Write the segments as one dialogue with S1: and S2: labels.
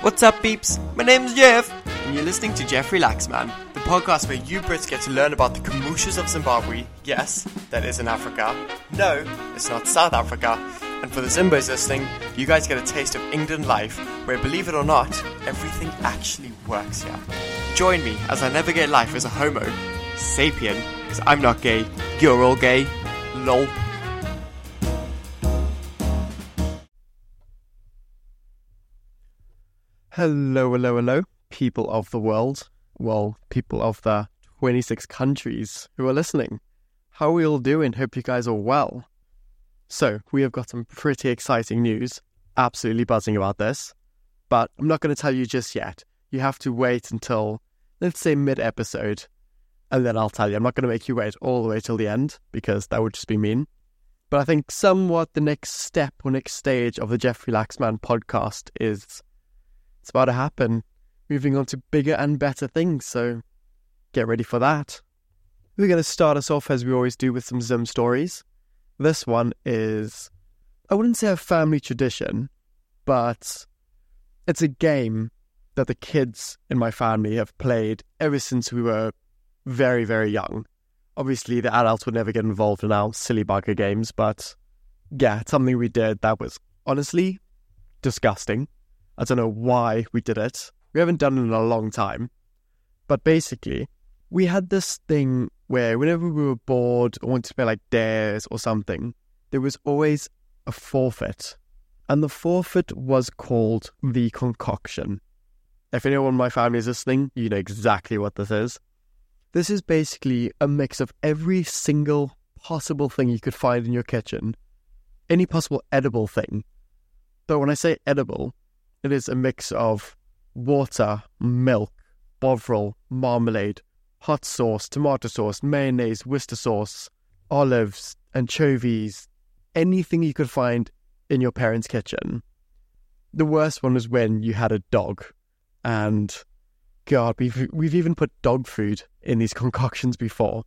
S1: What's up, peeps? My name's Jeff, and you're listening to Jeffrey Laxman, the podcast where you Brits get to learn about the camooshes of Zimbabwe. Yes, that is in Africa. No, it's not South Africa. And for the Zimbos listening, you guys get a taste of England life, where, believe it or not, everything actually works here. Join me as I navigate life as a homo sapien, because I'm not gay, you're all gay. Lol.
S2: Hello, hello, hello, people of the world. Well, people of the 26 countries who are listening. How are we all doing? Hope you guys are well. So, we have got some pretty exciting news. Absolutely buzzing about this. But I'm not going to tell you just yet. You have to wait until, let's say, mid episode, and then I'll tell you. I'm not going to make you wait all the way till the end because that would just be mean. But I think somewhat the next step or next stage of the Jeffrey Laxman podcast is it's about to happen. Moving on to bigger and better things, so get ready for that. We're going to start us off as we always do with some Zim stories. This one is, I wouldn't say a family tradition, but it's a game that the kids in my family have played ever since we were very, very young. Obviously, the adults would never get involved in our silly bugger games, but yeah, it's something we did that was honestly disgusting. I don't know why we did it. We haven't done it in a long time. But basically, we had this thing where whenever we were bored or wanted to play like dares or something, there was always a forfeit. And the forfeit was called the concoction. If anyone in my family is listening, you know exactly what this is. This is basically a mix of every single possible thing you could find in your kitchen, any possible edible thing. But when I say edible, it is a mix of water, milk, bovril, marmalade, hot sauce, tomato sauce, mayonnaise, Worcester sauce, olives, anchovies, anything you could find in your parents' kitchen. The worst one was when you had a dog, and God, we've we've even put dog food in these concoctions before.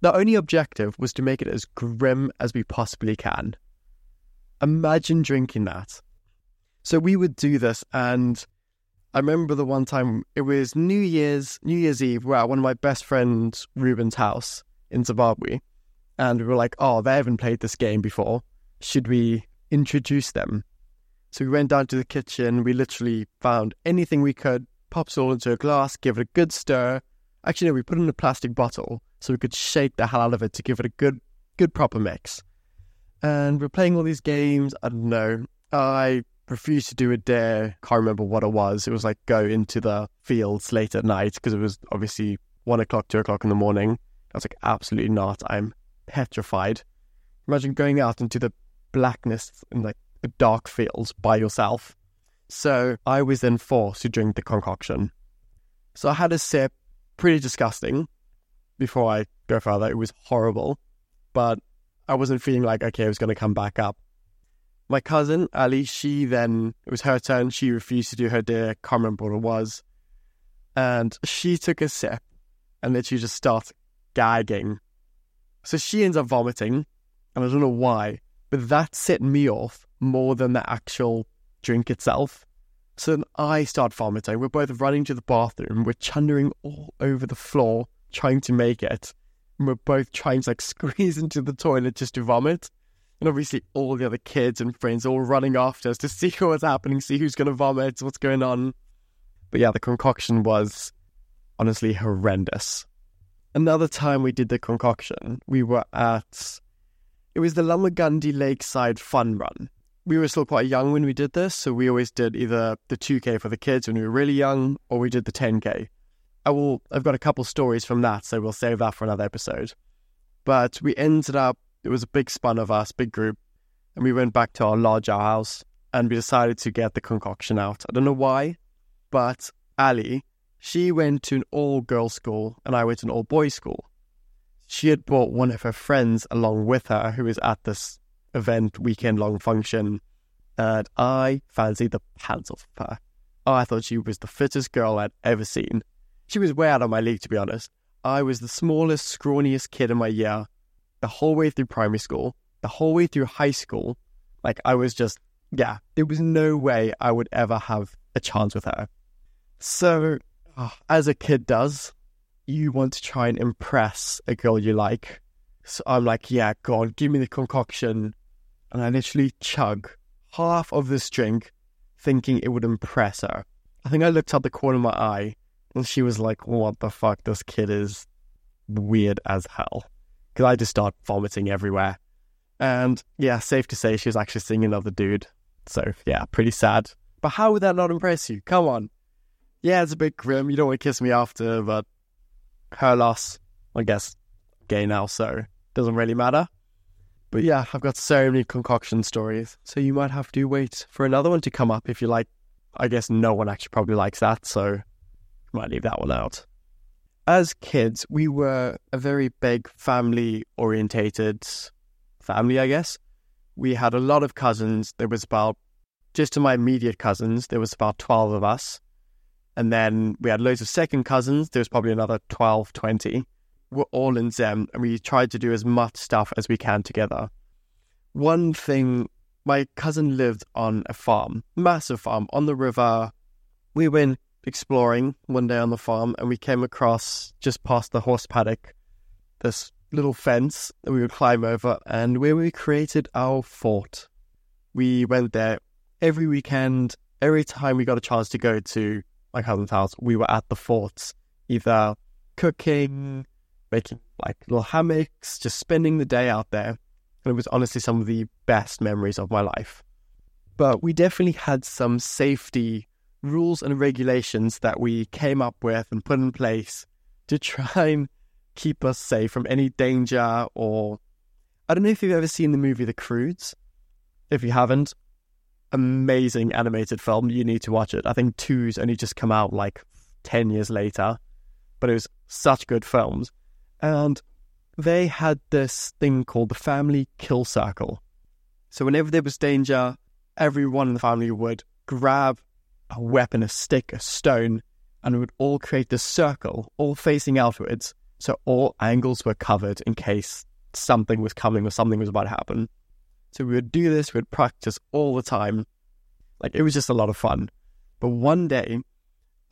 S2: The only objective was to make it as grim as we possibly can. Imagine drinking that so we would do this, and I remember the one time it was New Year's New Year's Eve. We're at one of my best friends Ruben's house in Zimbabwe, and we were like, "Oh, they haven't played this game before. Should we introduce them?" So we went down to the kitchen. We literally found anything we could, pops all into a glass, give it a good stir. Actually, no, we put it in a plastic bottle so we could shake the hell out of it to give it a good, good proper mix. And we're playing all these games. I don't know. I refused to do a dare. Can't remember what it was. It was like go into the fields late at night because it was obviously one o'clock, two o'clock in the morning. I was like, absolutely not. I'm petrified. Imagine going out into the blackness in like the dark fields by yourself. So I was then forced to drink the concoction. So I had a sip, pretty disgusting. Before I go further, it was horrible, but I wasn't feeling like okay, I was going to come back up my cousin Ali, she then it was her turn. She refused to do her dare. Can't remember what it was, and she took a sip and then she just starts gagging. So she ends up vomiting, and I don't know why, but that set me off more than the actual drink itself. So then I start vomiting. We're both running to the bathroom. We're chundering all over the floor, trying to make it. And we're both trying to like squeeze into the toilet just to vomit. And obviously, all the other kids and friends all running after us to see what's happening, see who's going to vomit, what's going on. But yeah, the concoction was honestly horrendous. Another time we did the concoction, we were at, it was the Lomagundi Lakeside Fun Run. We were still quite young when we did this, so we always did either the 2K for the kids when we were really young, or we did the 10K. I will, I've got a couple stories from that, so we'll save that for another episode. But we ended up it was a big span of us, big group, and we went back to our larger house and we decided to get the concoction out. I don't know why, but Ali, she went to an all girls school and I went to an all boys school. She had brought one of her friends along with her who was at this event, weekend long function, and I fancied the pants off of her. I thought she was the fittest girl I'd ever seen. She was way out of my league, to be honest. I was the smallest, scrawniest kid in my year, the whole way through primary school, the whole way through high school. Like I was just, yeah, there was no way I would ever have a chance with her. So, uh, as a kid does, you want to try and impress a girl you like. So I'm like, yeah, go on, give me the concoction. And I literally chug half of this drink thinking it would impress her. I think I looked out the corner of my eye and she was like, what the fuck? This kid is weird as hell. Because I just start vomiting everywhere. And yeah, safe to say she was actually seeing another dude. So yeah, pretty sad. But how would that not impress you? Come on. Yeah, it's a bit grim. You don't want to kiss me after, but her loss, I guess, gay now, so doesn't really matter. But yeah, I've got so many concoction stories. So you might have to wait for another one to come up if you like. I guess no one actually probably likes that, so might leave that one out. As kids, we were a very big family orientated family, I guess. We had a lot of cousins. There was about, just to my immediate cousins, there was about 12 of us. And then we had loads of second cousins. There was probably another 12, 20. We're all in Zim, and we tried to do as much stuff as we can together. One thing, my cousin lived on a farm, massive farm on the river. We went exploring one day on the farm, and we came across just past the horse paddock this little fence that we would climb over, and where we created our fort. We went there every weekend. Every time we got a chance to go to my cousin's house, we were at the forts, either cooking, making like little hammocks, just spending the day out there. And it was honestly some of the best memories of my life. But we definitely had some safety rules and regulations that we came up with and put in place to try and keep us safe from any danger or I don't know if you've ever seen the movie The Croods. If you haven't, amazing animated film. You need to watch it. I think two's only just come out like 10 years later, but it was such good films. And they had this thing called the family kill circle. So whenever there was danger, everyone in the family would grab a weapon, a stick, a stone, and we would all create this circle, all facing outwards. So all angles were covered in case something was coming or something was about to happen. So we would do this, we'd practice all the time. Like it was just a lot of fun. But one day,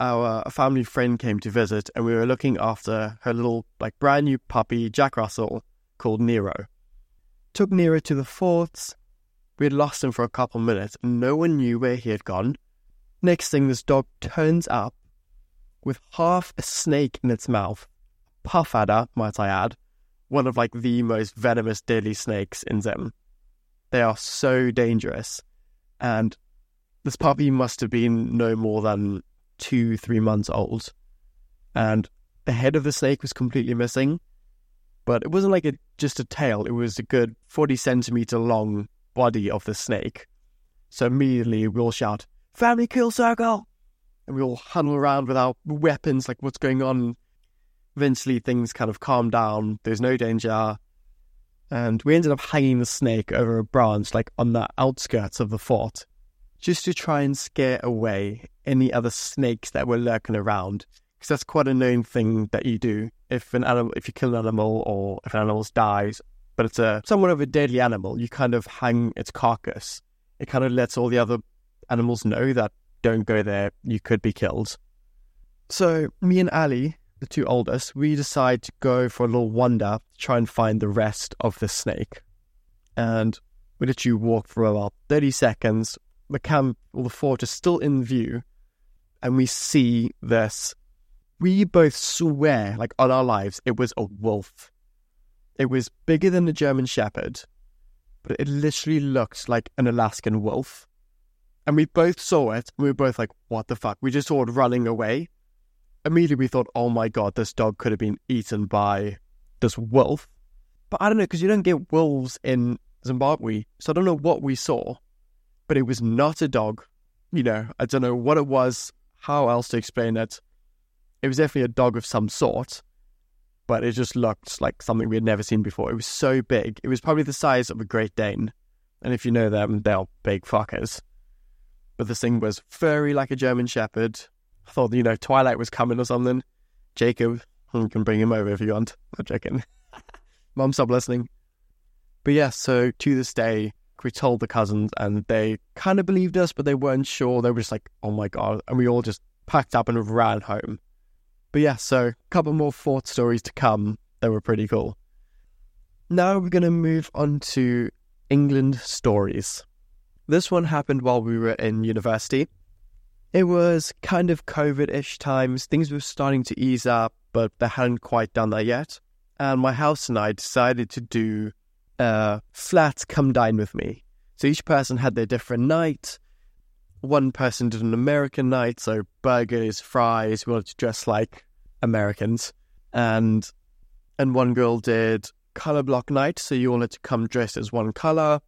S2: our family friend came to visit and we were looking after her little, like brand new puppy, Jack Russell, called Nero. Took Nero to the forts. We had lost him for a couple minutes and no one knew where he had gone. Next thing, this dog turns up with half a snake in its mouth. Puff adder, might I add, one of like the most venomous, deadly snakes in Zim. They are so dangerous. And this puppy must have been no more than two, three months old. And the head of the snake was completely missing. But it wasn't like a, just a tail, it was a good 40 centimeter long body of the snake. So immediately we all shout, family kill circle. And we all huddle around with our weapons, like what's going on. Eventually, things kind of calm down. There's no danger. And we ended up hanging the snake over a branch, like on the outskirts of the fort, just to try and scare away any other snakes that were lurking around. Because that's quite a known thing that you do if an animal, if you kill an animal or if an animal dies, but it's a somewhat of a deadly animal. You kind of hang its carcass. It kind of lets all the other animals know that don't go there, you could be killed. So, me and Ali, the two oldest, we decide to go for a little wander to try and find the rest of the snake. And we let you walk for about 30 seconds. The camp or the fort is still in view, and we see this. We both swear, like on our lives, it was a wolf. It was bigger than a German Shepherd, but it literally looked like an Alaskan wolf. And we both saw it. And we were both like, what the fuck? We just saw it running away. Immediately we thought, oh my god, this dog could have been eaten by this wolf. But I don't know, because you don't get wolves in Zimbabwe. So I don't know what we saw. But it was not a dog. You know, I don't know what it was, how else to explain it. It was definitely a dog of some sort. But it just looked like something we had never seen before. It was so big. It was probably the size of a Great Dane. And if you know them, they're big fuckers but the thing was furry like a German Shepherd. I thought, you know, Twilight was coming or something. Jacob, hmm, you can bring him over if you want. I'm checking. Mom, stop listening. But yeah, so to this day, we told the cousins and they kind of believed us, but they weren't sure. They were just like, oh my God. And we all just packed up and ran home. But yeah, so a couple more fort stories to come that were pretty cool. Now we're going to move on to England stories. This one happened while we were in university. It was kind of COVID ish times. Things were starting to ease up, but they hadn't quite done that yet. And my house and I decided to do uh, a flat come dine with me. So each person had their different night. One person did an American night, so burgers, fries, we wanted to dress like Americans. And and one girl did color block night, so you wanted to come dressed as one color.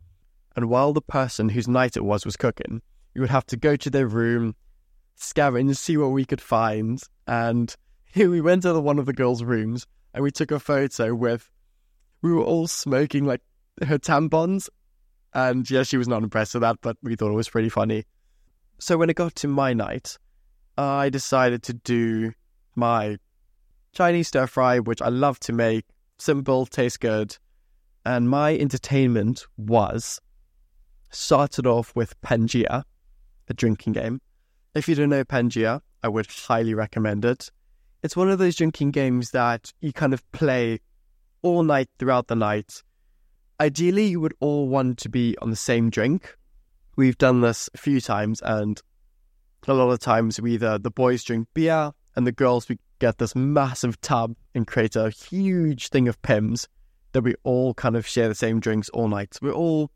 S2: And while the person whose night it was was cooking, you would have to go to their room, scavenge, see what we could find. And here we went to one of the girls' rooms and we took a photo with, we were all smoking like her tampons. And yeah, she was not impressed with that, but we thought it was pretty funny. So when it got to my night, I decided to do my Chinese stir fry, which I love to make. Simple, tastes good. And my entertainment was started off with Pangaea, a drinking game. If you don't know Pangaea, I would highly recommend it. It's one of those drinking games that you kind of play all night throughout the night. Ideally, you would all want to be on the same drink. We've done this a few times, and a lot of times we either the boys drink beer and the girls we get this massive tub and create a huge thing of Pimm's that we all kind of share the same drinks all night. So we're all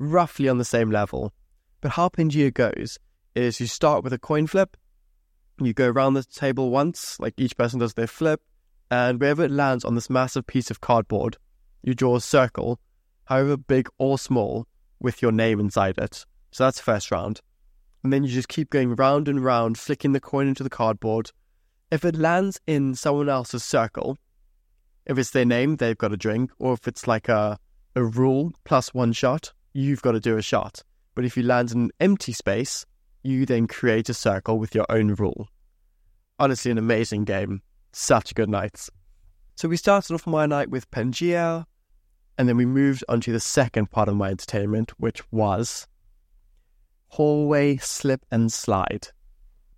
S2: roughly on the same level. But how Pangaea goes is you start with a coin flip, you go around the table once, like each person does their flip, and wherever it lands on this massive piece of cardboard, you draw a circle, however big or small, with your name inside it. So that's the first round. And then you just keep going round and round, flicking the coin into the cardboard. If it lands in someone else's circle, if it's their name, they've got a drink, or if it's like a, a rule plus one shot, you've got to do a shot. But if you land in an empty space, you then create a circle with your own rule. Honestly, an amazing game. Such good nights. So we started off my night with Pangaea, and then we moved on to the second part of my entertainment, which was hallway slip and slide.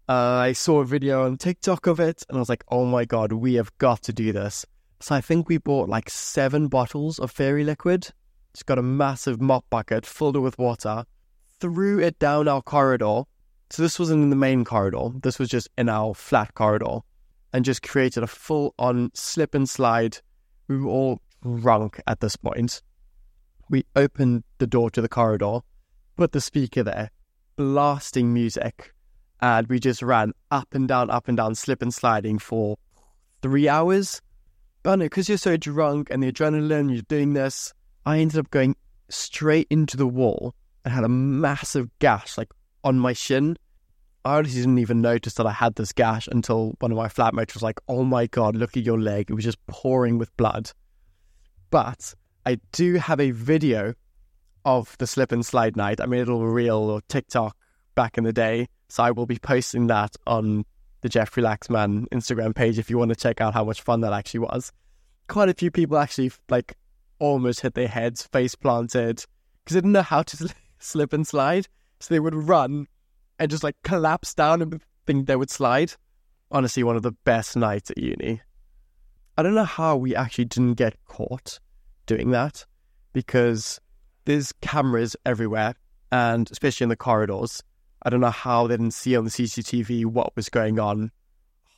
S2: Uh, I saw a video on TikTok of it, and I was like, oh my god, we have got to do this. So I think we bought like seven bottles of fairy liquid just got a massive mop bucket, filled it with water, threw it down our corridor. So this wasn't in the main corridor, this was just in our flat corridor, and just created a full on slip and slide. We were all drunk at this point. We opened the door to the corridor, put the speaker there, blasting music, and we just ran up and down, up and down, slip and sliding for three hours. But because you're so drunk and the adrenaline, you're doing this, I ended up going straight into the wall and had a massive gash like on my shin. I honestly didn't even notice that I had this gash until one of my flatmates was like, "Oh my god, look at your leg! It was just pouring with blood." But I do have a video of the slip and slide night. I made a little reel or TikTok back in the day, so I will be posting that on the Jeffrey Laxman Instagram page if you want to check out how much fun that actually was. Quite a few people actually like almost hit their heads, face planted, because they didn't know how to slip and slide. So they would run and just like collapse down and think they would slide. Honestly, one of the best nights at uni. I don't know how we actually didn't get caught doing that because there's cameras everywhere and especially in the corridors. I don't know how they didn't see on the CCTV what was going on.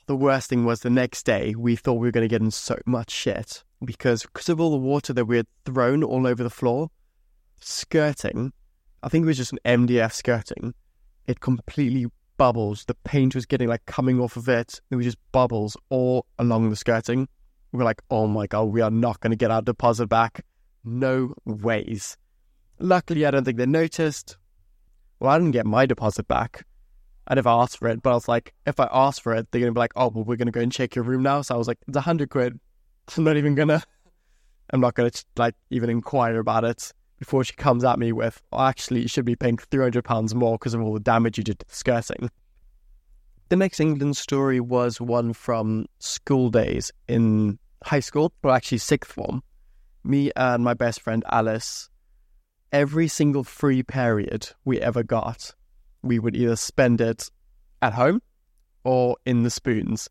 S2: The worst thing was the next day we thought we were going to get in so much shit because because of all the water that we had thrown all over the floor, skirting, I think it was just an MDF skirting, it completely bubbles. The paint was getting like coming off of it. It was just bubbles all along the skirting. We were like, oh my god, we are not going to get our deposit back. No ways. Luckily, I don't think they noticed. Well, I didn't get my deposit back. I never asked for it, but I was like, if I ask for it, they're going to be like, oh, well, we're going to go and check your room now. So I was like, it's a hundred quid. I'm not even gonna. I'm not gonna like even inquire about it before she comes at me with, oh, actually, you should be paying three hundred pounds more because of all the damage you did to the skirting. The next England story was one from school days in high school, or actually sixth form. Me and my best friend Alice every single free period we ever got, we would either spend it at home or in the spoons.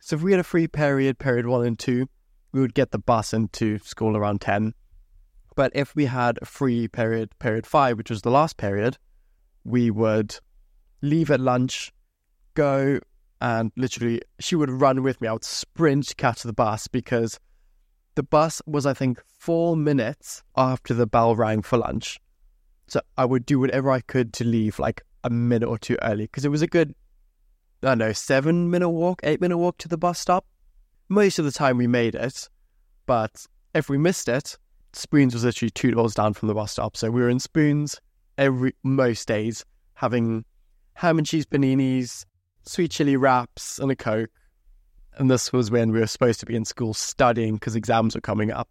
S2: So if we had a free period, period one and two, we would get the bus into school around 10. But if we had a free period, period five, which was the last period, we would leave at lunch, go and literally she would run with me. I would sprint to catch the bus because the bus was, I think, four minutes after the bell rang for lunch. So I would do whatever I could to leave like a minute or two early because it was a good, I don't know, seven minute walk, eight minute walk to the bus stop. Most of the time we made it, but if we missed it, Spoons was literally two doors down from the bus stop. So we were in Spoons every most days having ham and cheese paninis, sweet chili wraps, and a Coke. And this was when we were supposed to be in school studying because exams were coming up.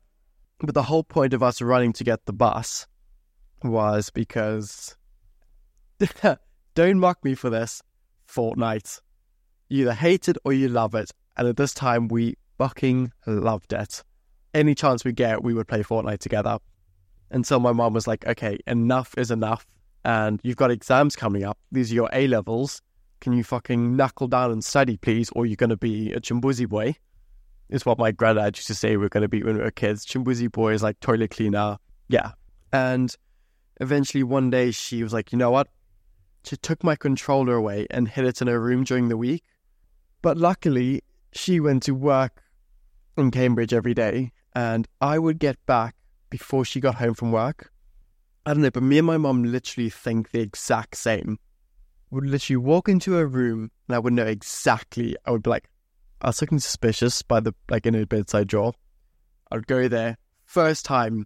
S2: But the whole point of us running to get the bus was because don't mock me for this, Fortnite. You either hate it or you love it. And at this time, we fucking loved it. Any chance we get, we would play Fortnite together. Until my mom was like, okay, enough is enough. And you've got exams coming up. These are your A levels. Can you fucking knuckle down and study, please? Or you're going to be a chimbuzi boy. Is what my granddad used to say we are going to be when we were kids. Chimbuzi boy is like toilet cleaner. Yeah. And eventually one day she was like, you know what? She took my controller away and hid it in her room during the week. But luckily, she went to work in Cambridge every day, and I would get back before she got home from work. I don't know, but me and my mom literally think the exact same. Would literally walk into her room and I would know exactly. I would be like, I was looking suspicious by the like in her bedside drawer. I would go there first time.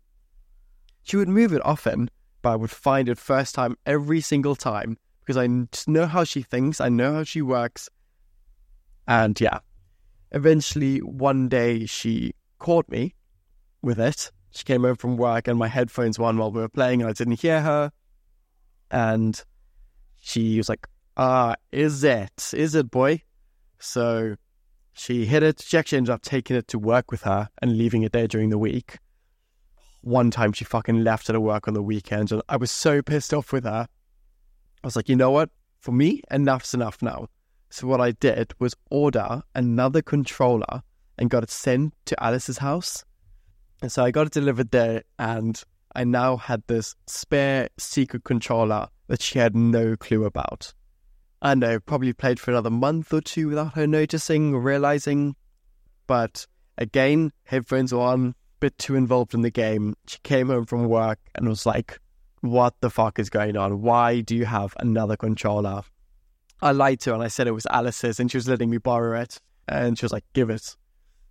S2: She would move it often, but I would find it first time every single time because I know how she thinks, I know how she works, and yeah. Eventually, one day she caught me with it. She came home from work and my headphones were on while we were playing and I didn't hear her. And she was like, Ah, is it? Is it, boy? So she hid it. She actually ended up taking it to work with her and leaving it there during the week. One time she fucking left it at work on the weekend and I was so pissed off with her. I was like, you know what? For me, enough's enough now. So what I did was order another controller and got it sent to Alice's house. And so I got it delivered there, and I now had this spare secret controller that she had no clue about. And I probably played for another month or two without her noticing or realizing. But again, headphones were on, bit too involved in the game. She came home from work and was like, What the fuck is going on? Why do you have another controller? I lied to her and I said it was Alice's and she was letting me borrow it. And she was like, give it.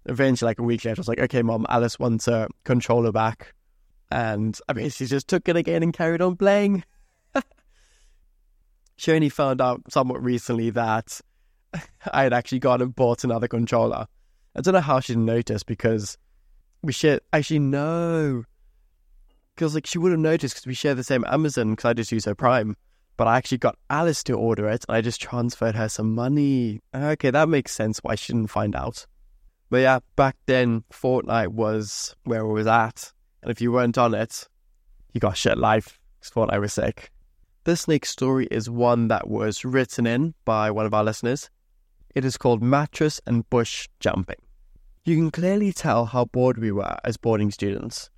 S2: Eventually, like a week later, I was like, okay, mom, Alice wants her controller back. And I mean, she just took it again and carried on playing. she only found out somewhat recently that I had actually gone and bought another controller. I don't know how she didn't notice because we share. Actually, no. Because like she would have noticed because we share the same Amazon because I just use her Prime but I actually got Alice to order it and I just transferred her some money. Okay, that makes sense why she didn't find out. But yeah, back then, Fortnite was where it was at. And if you weren't on it, you got shit life. It's Fortnite was sick. This next story is one that was written in by one of our listeners. It is called Mattress and Bush Jumping. You can clearly tell how bored we were as boarding students.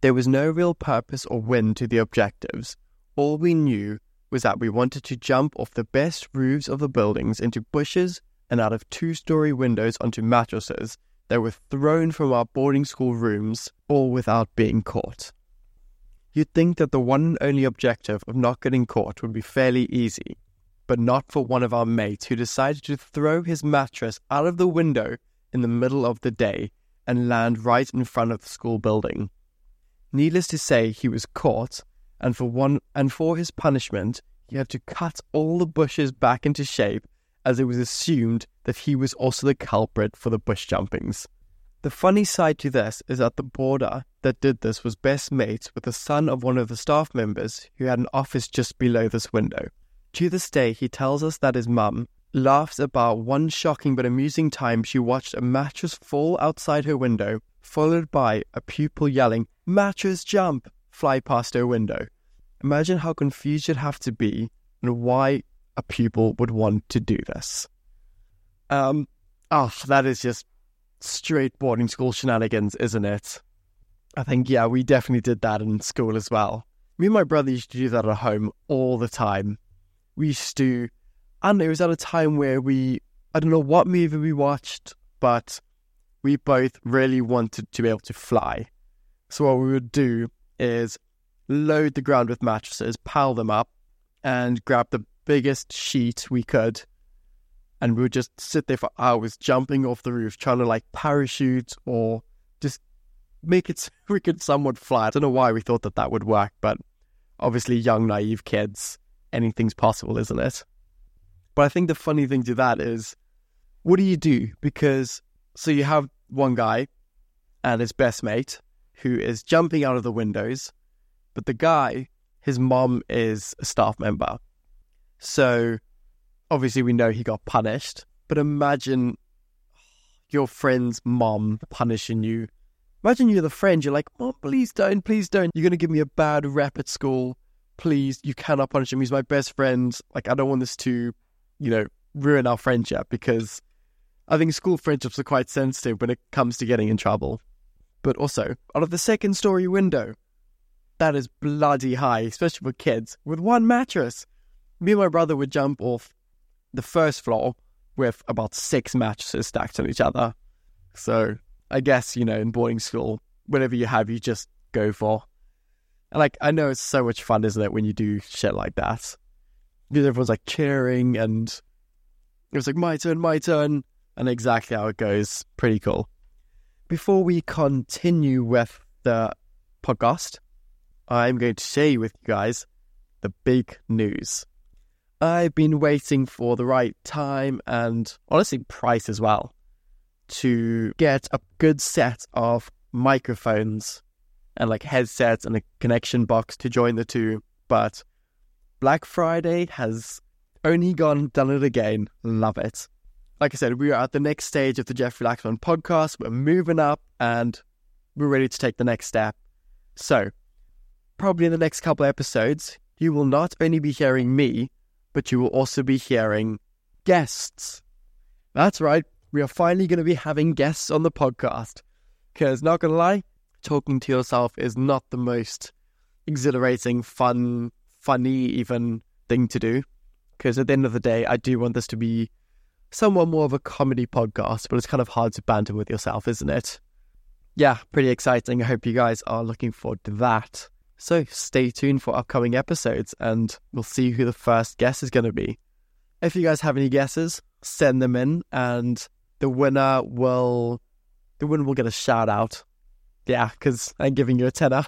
S2: There was no real purpose or win to the objectives. All we knew was that we wanted to jump off the best roofs of the buildings into bushes and out of two story windows onto mattresses that were thrown from our boarding school rooms, all without being caught. You'd think that the one and only objective of not getting caught would be fairly easy, but not for one of our mates who decided to throw his mattress out of the window in the middle of the day and land right in front of the school building. Needless to say, he was caught and for one and for his punishment, he had to cut all the bushes back into shape as it was assumed that he was also the culprit for the bush jumpings. The funny side to this is that the boarder that did this was best mates with the son of one of the staff members who had an office just below this window. To this day, he tells us that his mum laughs about one shocking but amusing time she watched a mattress fall outside her window, followed by a pupil yelling, Mattress jump! Fly past her window. Imagine how confused you'd have to be and why a pupil would want to do this. Um, oh, that is just straight boarding school shenanigans, isn't it? I think, yeah, we definitely did that in school as well. Me and my brother used to do that at home all the time. We used to, and it was at a time where we, I don't know what movie we watched, but we both really wanted to be able to fly. So what we would do is load the ground with mattresses, pile them up, and grab the biggest sheet we could. And we would just sit there for hours jumping off the roof, trying to like parachute or just make it so we could somewhat fly. I don't know why we thought that that would work, but obviously, young, naive kids, anything's possible, isn't it? But I think the funny thing to that is, what do you do? Because so you have one guy and his best mate who is jumping out of the windows, but the guy, his mom is a staff member. So obviously we know he got punished, but imagine your friend's mom punishing you. Imagine you're the friend, you're like, Mom, please don't, please don't. You're going to give me a bad rep at school. Please, you cannot punish him. He's my best friend. Like, I don't want this to, you know, ruin our friendship because I think school friendships are quite sensitive when it comes to getting in trouble. But also, out of the second story window, that is bloody high, especially for kids, with one mattress. Me and my brother would jump off the first floor with about six mattresses stacked on each other. So I guess, you know, in boarding school, whatever you have, you just go for. And like, I know it's so much fun, isn't it, when you do shit like that? Because everyone's like cheering and it was like, my turn, my turn and exactly how it goes. Pretty cool. Before we continue with the podcast, I'm going to share with you guys the big news. I've been waiting for the right time and honestly price as well to get a good set of microphones and like headsets and a connection box to join the two. But Black Friday has only gone done it again. Love it like I said, we are at the next stage of the Jeffrey Laxman podcast. We're moving up and we're ready to take the next step. So, probably in the next couple episodes, you will not only be hearing me, but you will also be hearing guests. That's right, we are finally going to be having guests on the podcast. Because, not going to lie, talking to yourself is not the most exhilarating, fun, funny, even thing to do. Because at the end of the day, I do want this to be somewhat more of a comedy podcast, but it's kind of hard to banter with yourself, isn't it? Yeah, pretty exciting. I hope you guys are looking forward to that. So stay tuned for upcoming episodes and we'll see who the first guest is going to be. If you guys have any guesses, send them in and the winner will the winner will get a shout out. Yeah, because I'm giving you a tenner.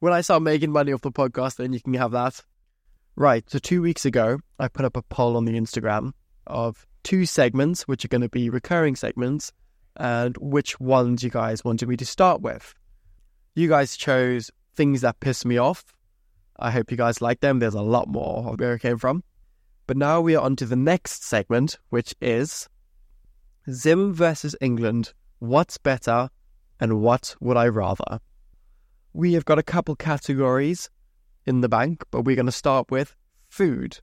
S2: When I start making money off the podcast, then you can have that. Right, so two weeks ago, I put up a poll on the Instagram of two segments, which are going to be recurring segments, and which ones you guys wanted me to start with. You guys chose things that piss me off. I hope you guys like them. There's a lot more of where it came from. But now we are on to the next segment, which is Zim versus England. What's better and what would I rather? We have got a couple categories in the bank, but we're going to start with food.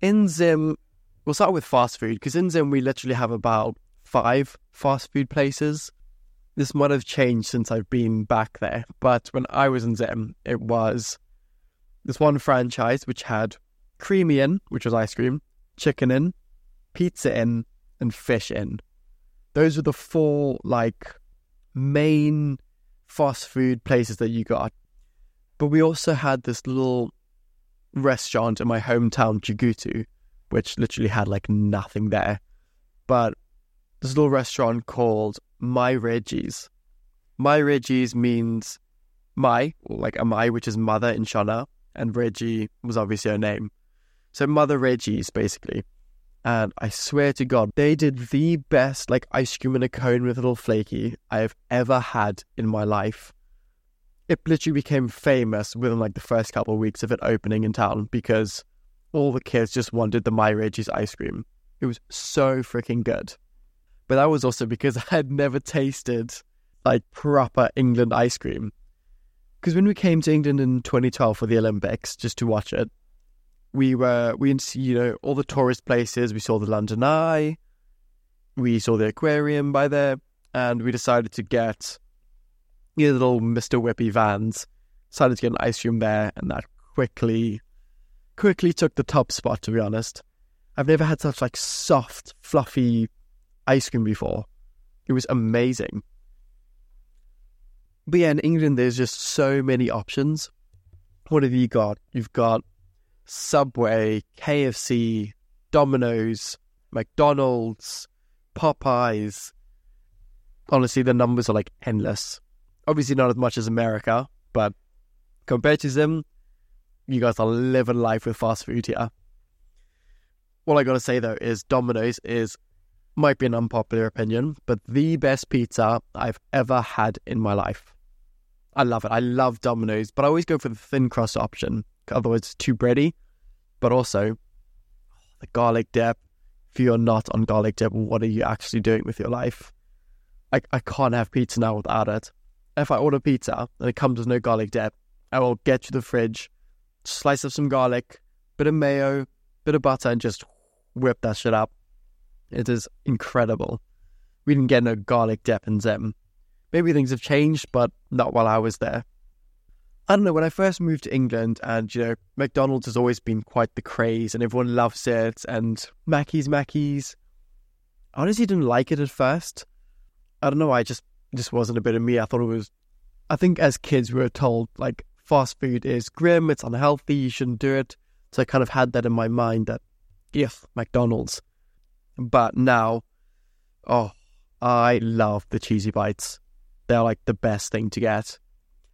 S2: In Zim, We'll start with fast food because in Zim we literally have about five fast food places. This might have changed since I've been back there, but when I was in Zim, it was this one franchise which had Creamy Inn, which was ice cream, Chicken Inn, Pizza Inn, and Fish Inn. Those were the four like main fast food places that you got. But we also had this little restaurant in my hometown, Chegutu, which literally had like nothing there. But this little restaurant called Mai Reggie's. Mai Reggie's means my, like a my, which is mother in Shona, and Reggie was obviously her name. So Mother Reggie's basically. And I swear to God, they did the best like ice cream in a cone with a little flaky I have ever had in my life. It literally became famous within like the first couple of weeks of it opening in town because all the kids just wanted the Mai Reggie's ice cream. It was so freaking good. But that was also because I had never tasted like proper England ice cream. because when we came to England in 2012 for the Olympics, just to watch it, we were we you know all the tourist places. We saw the London Eye, we saw the aquarium by there, and we decided to get you know, little Mister Whippy vans. Decided to get an ice cream there, and that quickly quickly took the top spot. To be honest, I've never had such like soft, fluffy ice cream before. It was amazing. But yeah, in England, there's just so many options. What have you got? You've got Subway, KFC, Domino's, McDonald's, Popeyes. Honestly, the numbers are like endless. Obviously, not as much as America, but compared to them, you guys are living life with fast food here. All I gotta say though is Domino's is might be an unpopular opinion, but the best pizza I've ever had in my life. I love it. I love Domino's, but I always go for the thin crust option. Otherwise, it's too bready. But also, the garlic dip. If you're not on garlic dip, what are you actually doing with your life? I, I can't have pizza now without it. If I order pizza and it comes with no garlic dip, I will get to the fridge, slice of some garlic, bit of mayo, bit of butter, and just whip that shit up. It is incredible. We didn't get no garlic dip in Zim. Maybe things have changed, but not while I was there. I don't know, when I first moved to England, and you know, McDonald's has always been quite the craze, and everyone loves it, and Mackey's, Mackey's. I honestly didn't like it at first. I don't know, I just just wasn't a bit of me. I thought it was. I think as kids we were told like fast food is grim, it's unhealthy, you shouldn't do it. So I kind of had that in my mind that, yes, McDonald's. But now, oh, I love the cheesy bites. They're like the best thing to get.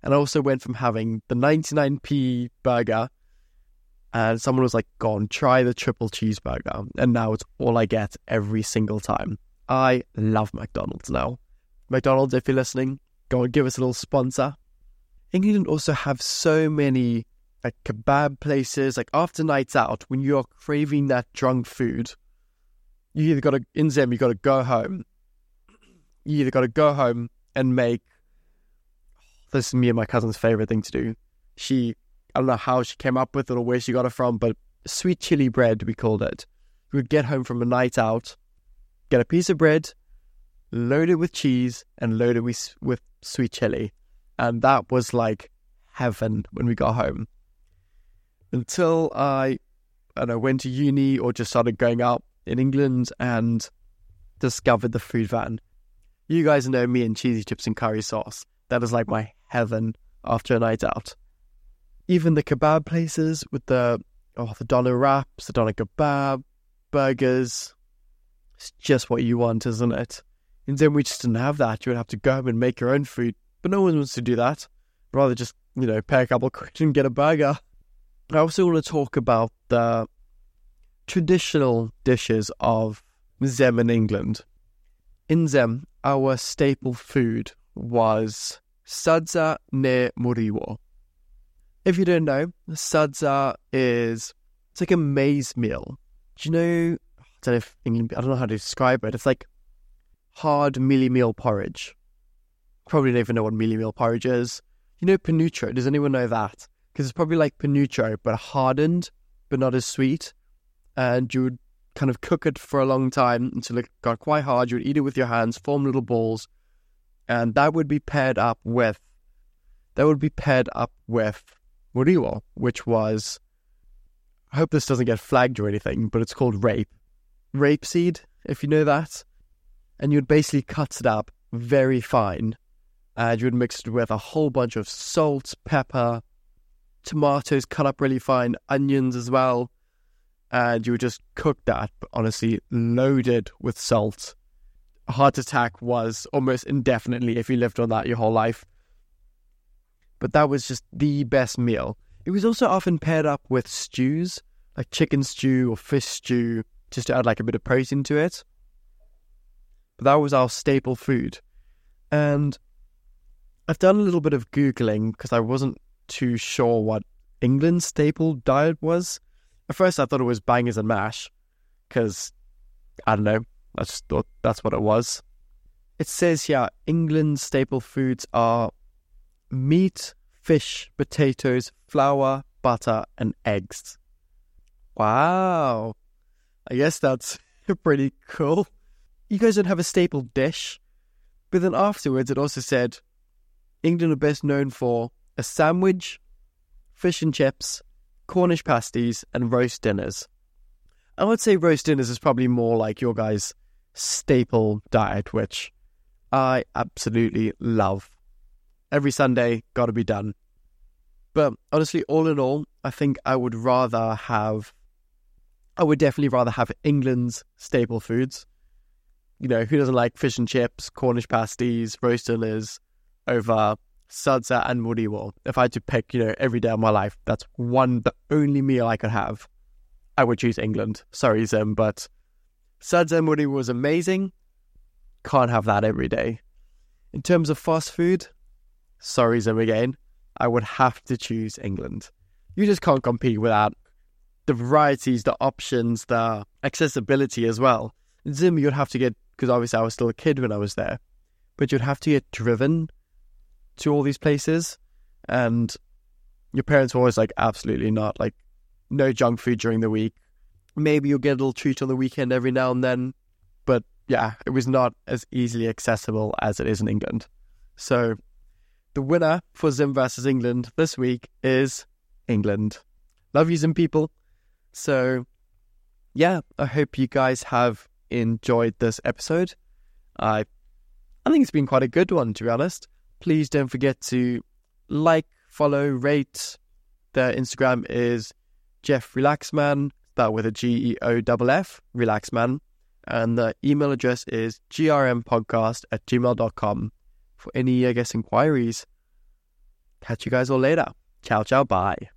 S2: And I also went from having the 99p burger and someone was like, go on, try the triple cheeseburger. And now it's all I get every single time. I love McDonald's now. McDonald's, if you're listening, go and give us a little sponsor. England also have so many like kebab places, like after nights out, when you're craving that drunk food, you either got to, in Zim, you got to go home. You either got to go home and make. This is me and my cousin's favorite thing to do. She, I don't know how she came up with it or where she got it from, but sweet chili bread, we called it. We would get home from a night out, get a piece of bread, load it with cheese, and load it with, with sweet chili. And that was like heaven when we got home. Until I, I know, went to uni or just started going out in England and discovered the food van. You guys know me and cheesy chips and curry sauce. That is like my heaven after a night out. Even the kebab places with the oh the doner wraps, the doner kebab, burgers. It's just what you want, isn't it? And then we just didn't have that. You would have to go home and make your own food. But no one wants to do that. I'd Rather just, you know, pay a couple quid and get a burger. I also want to talk about the traditional dishes of Zim in England. In Zim, our staple food was sadza ne muriwo. If you don't know, sadza is it's like a maize meal. Do you know? I don't know if England. I don't know how to describe it. It's like hard mealie meal porridge. Probably don't even know what mealie meal porridge is. You know panucho? Does anyone know that? Because it's probably like panucho, but hardened, but not as sweet and you would kind of cook it for a long time until it got quite hard. You would eat it with your hands, form little balls, and that would be paired up with that would be paired up with muriwo, which was I hope this doesn't get flagged or anything, but it's called rape. Rape seed, if you know that. And you would basically cut it up very fine. And you would mix it with a whole bunch of salt, pepper, tomatoes cut up really fine, onions as well and you would just cook that, but honestly, loaded with salt. A heart attack was almost indefinitely if you lived on that your whole life. But that was just the best meal. It was also often paired up with stews, like chicken stew or fish stew, just to add like a bit of protein to it. But that was our staple food. And I've done a little bit of Googling because I wasn't too sure what England's staple diet was. At first, I thought it was bangers and mash because I don't know. I just thought that's what it was. It says here England's staple foods are meat, fish, potatoes, flour, butter, and eggs. Wow. I guess that's pretty cool. You guys don't have a staple dish. But then afterwards, it also said England are best known for a sandwich, fish and chips, Cornish pasties, and roast dinners. I would say roast dinners is probably more like your guys' staple diet, which I absolutely love. Every Sunday, gotta be done. But honestly, all in all, I think I would rather have, I would definitely rather have England's staple foods. You know, who doesn't like fish and chips, Cornish pasties, roast dinners over sadza and muriwo? If I had to pick, you know, every day of my life, that's one, the only meal I could have. I would choose England. Sorry, Zim, but sadza and muriwo was amazing. Can't have that every day. In terms of fast food, sorry, Zim again. I would have to choose England. You just can't compete without the varieties, the options, the accessibility as well. Zim, you'd have to get, because obviously I was still a kid when I was there, but you'd have to get driven to all these places. And your parents were always like, absolutely not. Like, no junk food during the week. Maybe you'll get a little treat on the weekend every now and then. But yeah, it was not as easily accessible as it is in England. So the winner for Zim versus England this week is England. Love you, Zim people. So, yeah, I hope you guys have enjoyed this episode. I, I think it's been quite a good one, to be honest. Please don't forget to like, follow, rate. Their Instagram is Jeff Relaxman, that with a G E O F F, Relaxman. And the email address is grmpodcast at gmail.com for any, I guess, inquiries. Catch you guys all later. Ciao, ciao, bye.